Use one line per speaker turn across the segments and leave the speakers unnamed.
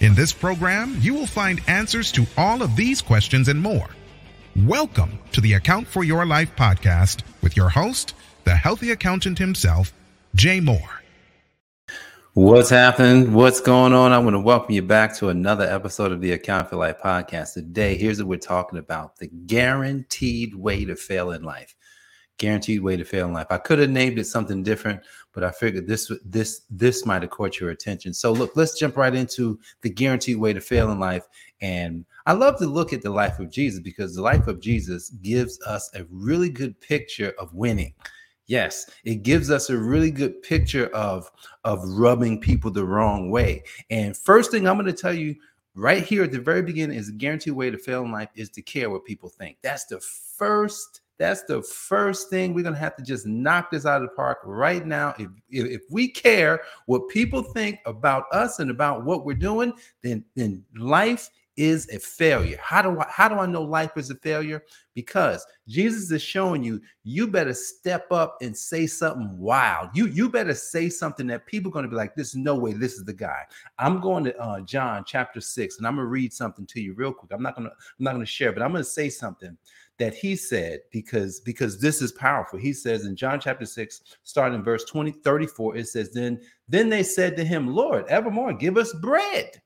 In this program, you will find answers to all of these questions and more. Welcome to the Account for Your Life podcast with your host, the healthy accountant himself, Jay Moore.
What's happening? What's going on? I want to welcome you back to another episode of the Account for Life podcast. Today, here's what we're talking about the guaranteed way to fail in life guaranteed way to fail in life. I could have named it something different, but I figured this this this might have caught your attention. So look, let's jump right into the guaranteed way to fail in life. And I love to look at the life of Jesus because the life of Jesus gives us a really good picture of winning. Yes, it gives us a really good picture of of rubbing people the wrong way. And first thing I'm going to tell you right here at the very beginning is a guaranteed way to fail in life is to care what people think. That's the first that's the first thing we're going to have to just knock this out of the park right now. If, if, if, we care what people think about us and about what we're doing, then, then life is a failure. How do I how do I know life is a failure? Because Jesus is showing you you better step up and say something wild. You you better say something that people are going to be like, "This is no way. This is the guy." I'm going to uh, John chapter six, and I'm going to read something to you real quick. I'm not going to I'm not to share, but I'm going to say something that he said because because this is powerful he says in john chapter 6 starting in verse 20 34 it says then then they said to him lord evermore give us bread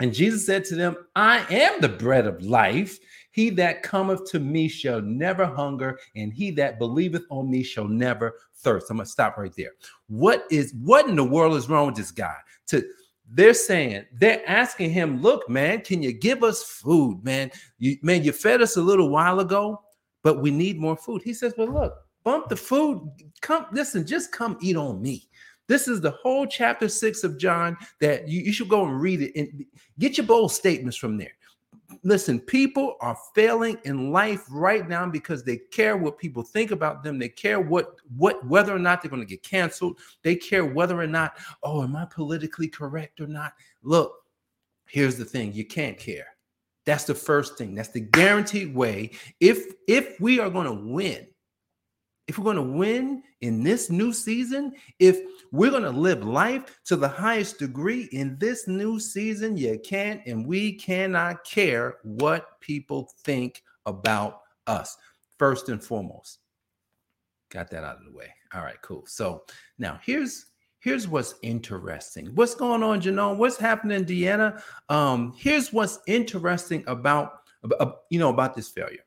and jesus said to them i am the bread of life. He that cometh to me shall never hunger and he that believeth on me shall never thirst. I'm gonna stop right there. What is what in the world is wrong with this guy? To they're saying they're asking him look man can you give us food man? You man you fed us a little while ago but we need more food. He says well look bump the food. Come listen just come eat on me this is the whole chapter six of john that you, you should go and read it and get your bold statements from there listen, people are failing in life right now because they care what people think about them. They care what what whether or not they're going to get canceled. They care whether or not, oh, am I politically correct or not? Look, here's the thing: you can't care. That's the first thing. That's the guaranteed way. If if we are going to win, if we're going to win in this new season, if we're going to live life to the highest degree in this new season, you can't and we cannot care what people think about us. First and foremost. Got that out of the way. All right, cool. So now here's here's what's interesting. What's going on, Janone? What's happening, Deanna? Um, here's what's interesting about, about you know about this failure.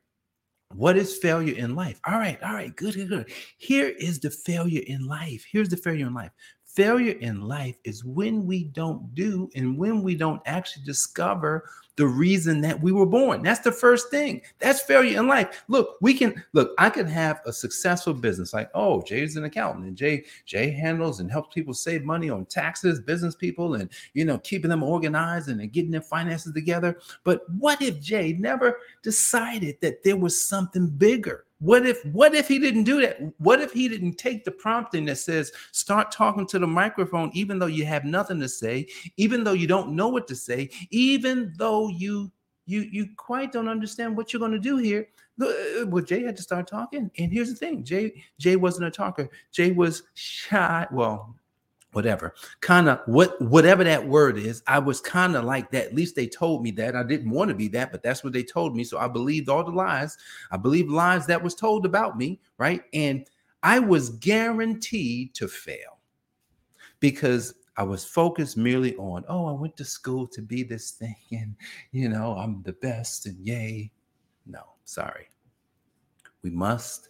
What is failure in life? All right, all right, good, good, good. Here is the failure in life. Here's the failure in life. Failure in life is when we don't do and when we don't actually discover the reason that we were born. That's the first thing. That's failure in life. Look, we can look, I can have a successful business like, oh, Jay's an accountant and Jay Jay handles and helps people save money on taxes, business people and you know, keeping them organized and getting their finances together. But what if Jay never decided that there was something bigger? What if what if he didn't do that? What if he didn't take the prompting that says start talking to the microphone even though you have nothing to say, even though you don't know what to say, even though you you you quite don't understand what you're going to do here. Uh, well, Jay had to start talking, and here's the thing: Jay Jay wasn't a talker. Jay was shy. Well, whatever. Kind of what whatever that word is i was kind of like that. At least they told me that. I didn't want to be that but that's what they told me. So i believed all the lies. I believed lies that was told about me right? And i was guaranteed to fail because i was focused merely on oh i went to school to be this thing and you know i'm the best and yay. No sorry. We must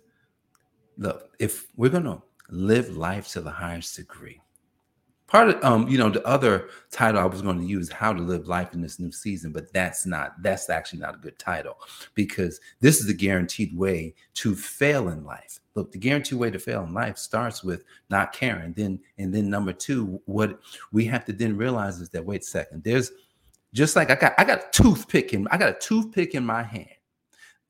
look if we're going to live life to the highest degree part of um you know the other title i was going to use how to live life in this new season but that's not that's actually not a good title because this is the guaranteed way to fail in life look the guaranteed way to fail in life starts with not caring then and then number two what we have to then realize is that wait a second there's Just like I got, I got a toothpick in, I got a toothpick in my hand.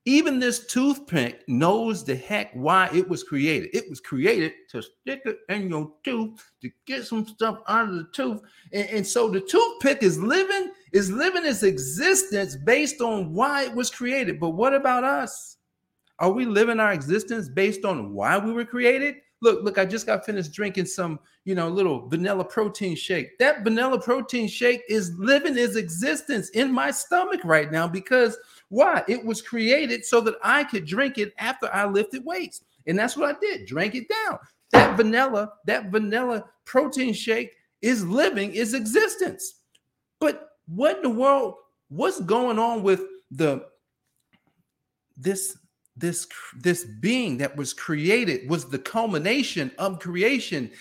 Even this toothpick knows the heck why it was created. It was created to stick it in your tooth to get some stuff out of the tooth. And, and so the toothpick is living, is living its existence based on why it was created. But what about us? Are we living our existence based on why we were created? Look, look, I just got finished drinking some, you know, little vanilla protein shake. That vanilla protein shake is living its existence in my stomach right now because why? It was created so that I could drink it after I lifted weights. And that's what I did. Drank it down. That vanilla, that vanilla protein shake is living its existence. But what in the world? What's going on with the this this this being that was created was the culmination of creation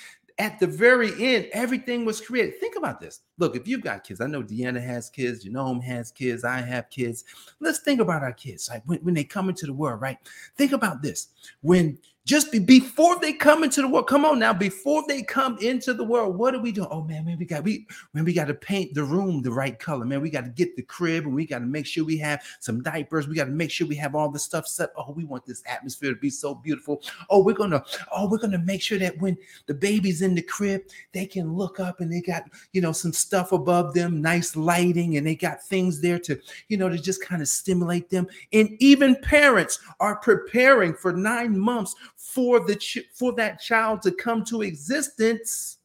at the very end, everything was created. Think about this. Look, if you've got kids, I know Deanna has kids, Genome has kids, I have kids. Let's think about our kids. Like when, when they come into the world, right? Think about this. When just be, before they come into the world. Come on now, before they come into the world, what are we doing? Oh man, man, we got we man, we got to paint the room the right color. Man, we got to get the crib and we got to make sure we have some diapers. We got to make sure we have all the stuff set. Oh, we want this atmosphere to be so beautiful. Oh, we're gonna oh we're gonna make sure that when the baby's in the crib, they can look up and they got you know some stuff above them, nice lighting, and they got things there to you know to just kind of stimulate them. And even parents are preparing for nine months for the ch- for that child to come to existence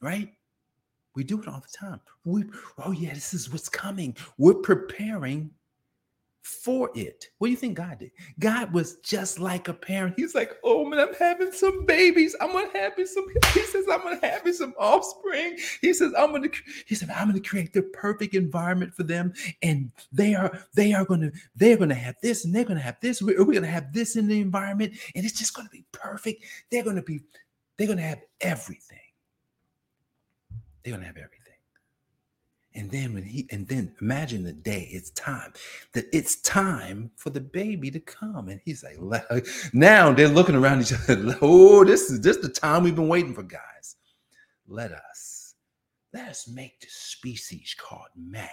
right? We do it all the time. We oh yeah this is what's coming. We're preparing for it. What do you think God did? God was just like a parent. He's like, oh man, I'm having some babies. I'm gonna have some. He says, I'm gonna have some offspring. He says, I'm gonna. He said, I'm gonna create the perfect environment for them, and they are they are gonna they're gonna have this, and they're gonna have this. We're, we're gonna have this in the environment, and it's just gonna be perfect. They're gonna be they're gonna have everything. They're gonna have everything. And then when he and then imagine the day it's time that it's time for the baby to come. And he's like, now they're looking around each other. Oh, this is just the time we've been waiting for, guys. Let us let us make the species called man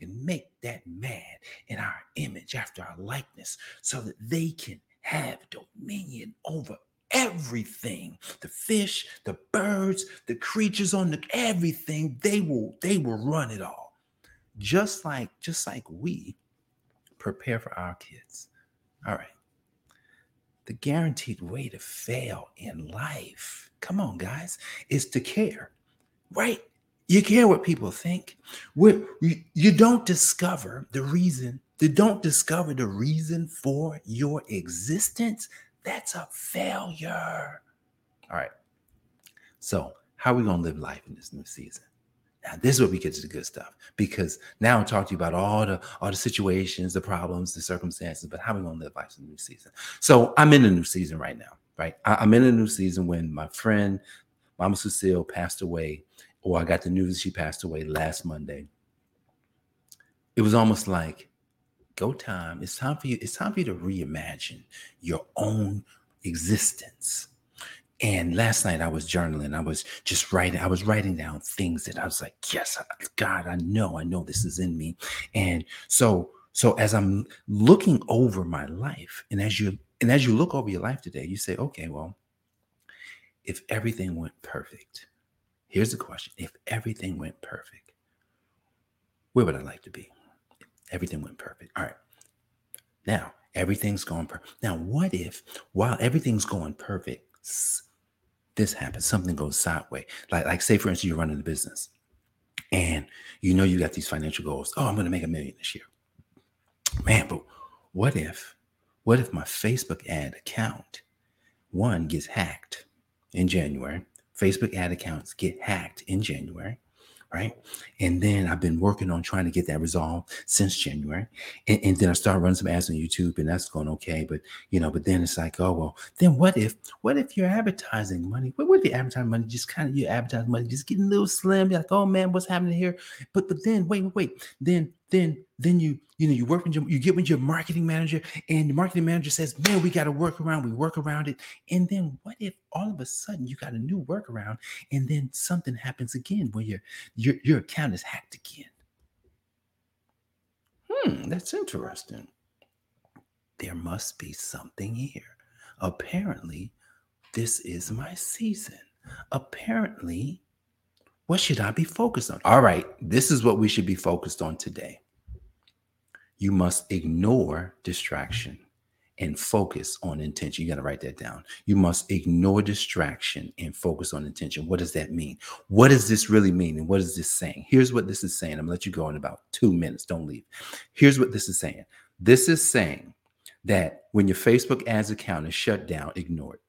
and make that man in our image after our likeness so that they can have dominion over everything. The fish the birds the creatures on the everything they will they will run it all. Just like just like we prepare for our kids. All right. The guaranteed way to fail in life come on guys is to care right? You care what people think. You don't discover the reason you don't discover the reason for your existence that's a failure. All right. So, how are we going to live life in this new season? Now, this is where we get to the good stuff because now I'm talking to you about all the all the situations, the problems, the circumstances, but how are we going to live life in the new season? So I'm in a new season right now, right? I, I'm in a new season when my friend Mama Cecile passed away, or I got the news she passed away last Monday. It was almost like go time. It's time for you. It's time for you to reimagine your own existence. And last night I was journaling. I was just writing. I was writing down things that I was like, yes, God, I know, I know this is in me. And so, so as I'm looking over my life, and as you and as you look over your life today, you say, okay, well, if everything went perfect, here's the question: If everything went perfect, where would I like to be? Everything went perfect. All right. Now, everything's going perfect. Now, what if while everything's going perfect, this happens, something goes sideways? Like, like say, for instance, you're running a business and you know you got these financial goals. Oh, I'm going to make a million this year. Man, but what if, what if my Facebook ad account, one gets hacked in January? Facebook ad accounts get hacked in January right? And then I've been working on trying to get that resolved since January. And, and, then I started running some ads on YouTube and that's going okay. But you know, but then it's like, oh well, then what if what if your advertising money, what, what if advertising money just kind of your advertising money just getting a little slim? Like, oh man, what's happening here? But but then wait, wait, wait. Then then then you you know you work with your you get with your marketing manager and the marketing manager says man we got to work around we work around it and then what if all of a sudden you got a new workaround and then something happens again where your your, your account is hacked again hmm, that's interesting. There must be something here. Apparently, this is my season. Apparently, what should I be focused on? All right, this is what we should be focused on today. You must ignore distraction and focus on intention. You got to write that down. You must ignore distraction and focus on intention. What does that mean? What does this really mean? And what is this saying? Here's what this is saying. I'm going to let you go in about two minutes. Don't leave. Here's what this is saying this is saying that when your Facebook ads account is shut down, ignore it.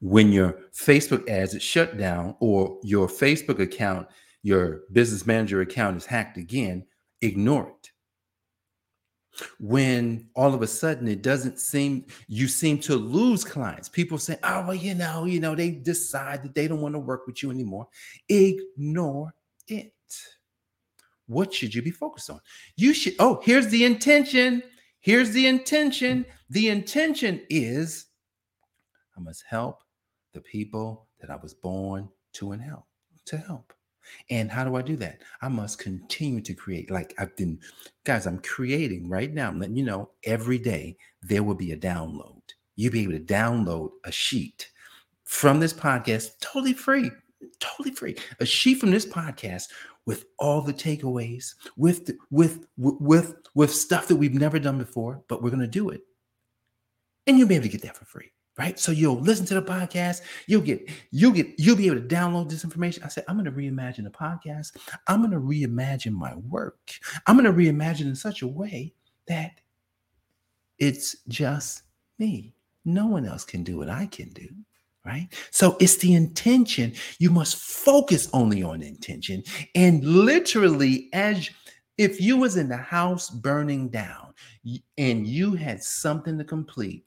When your Facebook ads is shut down or your Facebook account, your business manager account is hacked again, ignore it. When all of a sudden it doesn't seem you seem to lose clients. People say oh well you know you know they decide that they don't want to work with you anymore. Ignore it. What should you be focused on? You should oh here's the intention. Here's the intention. The intention is i must help the people that i was born to and help to help and how do I do that? I must continue to create. Like I've been, guys, I'm creating right now. I'm letting you know every day there will be a download. You'll be able to download a sheet from this podcast totally free, totally free. A sheet from this podcast with all the takeaways, with the, with with with stuff that we've never done before, but we're gonna do it. And you'll be able to get that for free right? So you'll listen to the podcast, you'll get, you'll get, you'll be able to download this information. I said, I'm to reimagine the podcast. I'm to reimagine my work. I'm to reimagine in such a way that it's just me. No one else can do what I can do. Right. So it's the intention. You must focus only on intention. And literally, as if you was in the house burning down and you had something to complete,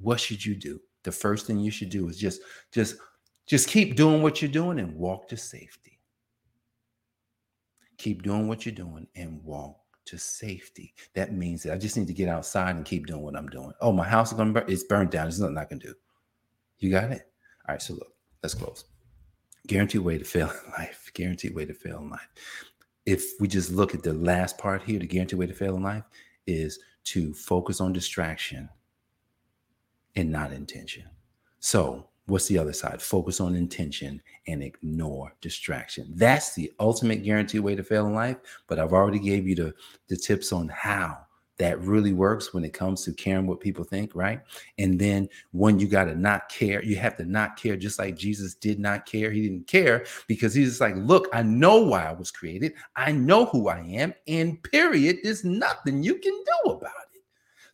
what should you do? The first thing you should do is just just just keep doing what you're doing and walk to safety. Keep doing what you're doing and walk to safety. That means that I just need to get outside and keep doing what I'm doing. Oh, my house is gonna burn, it's burned down. There's nothing I can do. You got it? All right, so look, let's close. Guaranteed way to fail in life. Guaranteed way to fail in life. If we just look at the last part here, the guaranteed way to fail in life is to focus on distraction and not intention. So, what's the other side? Focus on intention and ignore distraction. That's the ultimate guaranteed way to fail in life. But I've already gave you the, the tips on how that really works when it comes to caring what people think, right? And then when you got to not care, you have to not care, just like Jesus did not care. He didn't care because he's just like, look, I know why I was created. I know who I am. And period, there's nothing you can do about it.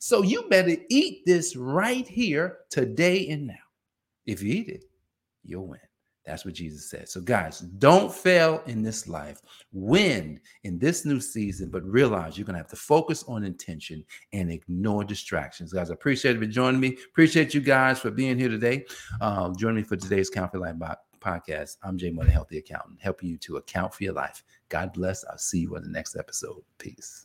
So you better eat this right here, today and now. If you eat it, you'll win. That's what Jesus said. So, guys, don't fail in this life. Win in this new season, but realize you're going to have to focus on intention and ignore distractions. Guys, I appreciate you for joining me. Appreciate you guys for being here today. Um, join me for today's Count for Life podcast. I'm Jay Money, Healthy Accountant, helping you to account for your life. God bless. I'll see you on the next episode. Peace.